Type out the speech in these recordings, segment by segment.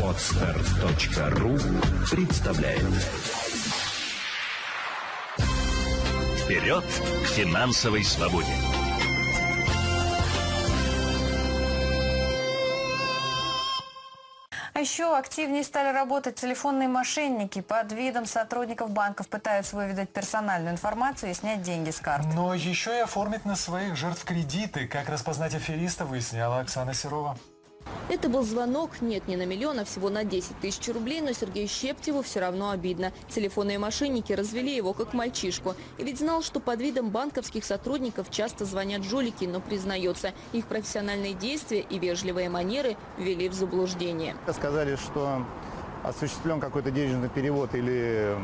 Отстар.ру представляет Вперед к финансовой свободе! А еще активнее стали работать телефонные мошенники. Под видом сотрудников банков пытаются выведать персональную информацию и снять деньги с карт. Но еще и оформить на своих жертв кредиты. Как распознать афериста, выясняла Оксана Серова. Это был звонок, нет, не на миллион, а всего на 10 тысяч рублей, но Сергею Щептеву все равно обидно. Телефонные мошенники развели его как мальчишку. И ведь знал, что под видом банковских сотрудников часто звонят жулики, но признается, их профессиональные действия и вежливые манеры ввели в заблуждение. Сказали, что осуществлен какой-то денежный перевод или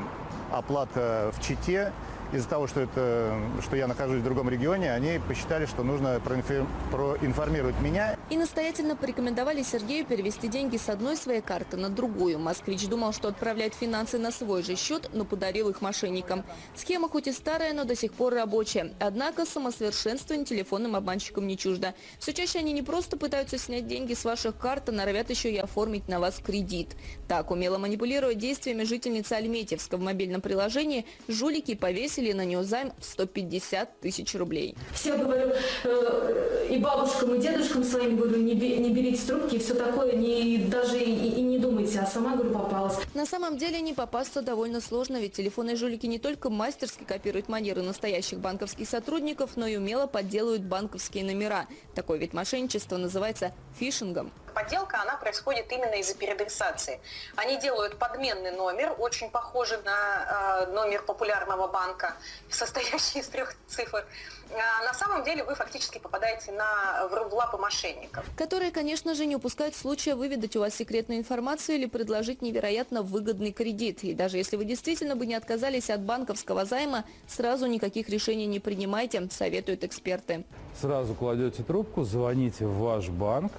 оплата в Чите, из-за того, что, это, что я нахожусь в другом регионе, они посчитали, что нужно проинформировать меня. И настоятельно порекомендовали Сергею перевести деньги с одной своей карты на другую. Москвич думал, что отправляет финансы на свой же счет, но подарил их мошенникам. Схема хоть и старая, но до сих пор рабочая. Однако самосовершенствование телефонным обманщикам не чуждо. Все чаще они не просто пытаются снять деньги с ваших карт, а норовят еще и оформить на вас кредит. Так, умело манипулируя действиями жительницы Альметьевска в мобильном приложении, жулики повесили повесили на нее займ в 150 тысяч рублей. Все говорю, э, и бабушкам, и дедушкам своим говорю, не, не берите трубки, и все такое, не, даже и, и не думайте, а сама, говорю, попалась. На самом деле не попасться довольно сложно, ведь телефонные жулики не только мастерски копируют манеры настоящих банковских сотрудников, но и умело подделывают банковские номера. Такой вид мошенничества называется фишингом. Подделка, она происходит именно из-за переадресации. Они делают подменный номер, очень похожий на э, номер популярного банка, состоящий из трех цифр. А на самом деле вы фактически попадаете на, в лапы мошенников. Которые, конечно же, не упускают случая выведать у вас секретную информацию или предложить невероятно выгодный кредит. И даже если вы действительно бы не отказались от банковского займа, сразу никаких решений не принимайте, советуют эксперты. Сразу кладете трубку, звоните в ваш банк,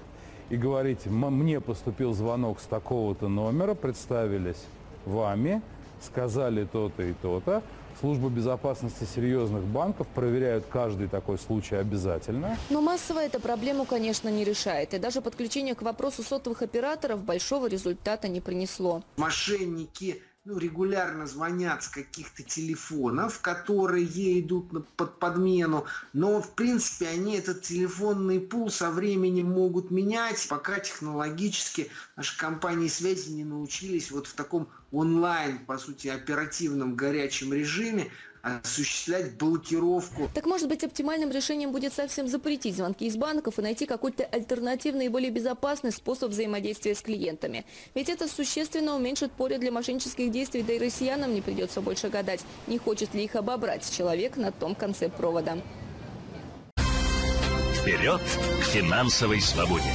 и говорите, мне поступил звонок с такого-то номера, представились вами, сказали то-то и то-то. Служба безопасности серьезных банков проверяют каждый такой случай обязательно. Но массово эта проблему, конечно, не решает. И даже подключение к вопросу сотовых операторов большого результата не принесло. Мошенники ну, регулярно звонят с каких-то телефонов, которые идут на, под подмену, но в принципе они этот телефонный пул со временем могут менять, пока технологически наши компании связи не научились вот в таком онлайн, по сути, оперативном горячем режиме осуществлять блокировку. Так может быть оптимальным решением будет совсем запретить звонки из банков и найти какой-то альтернативный и более безопасный способ взаимодействия с клиентами. Ведь это существенно уменьшит поле для мошеннических действий, да и россиянам не придется больше гадать, не хочет ли их обобрать человек на том конце провода. Вперед к финансовой свободе!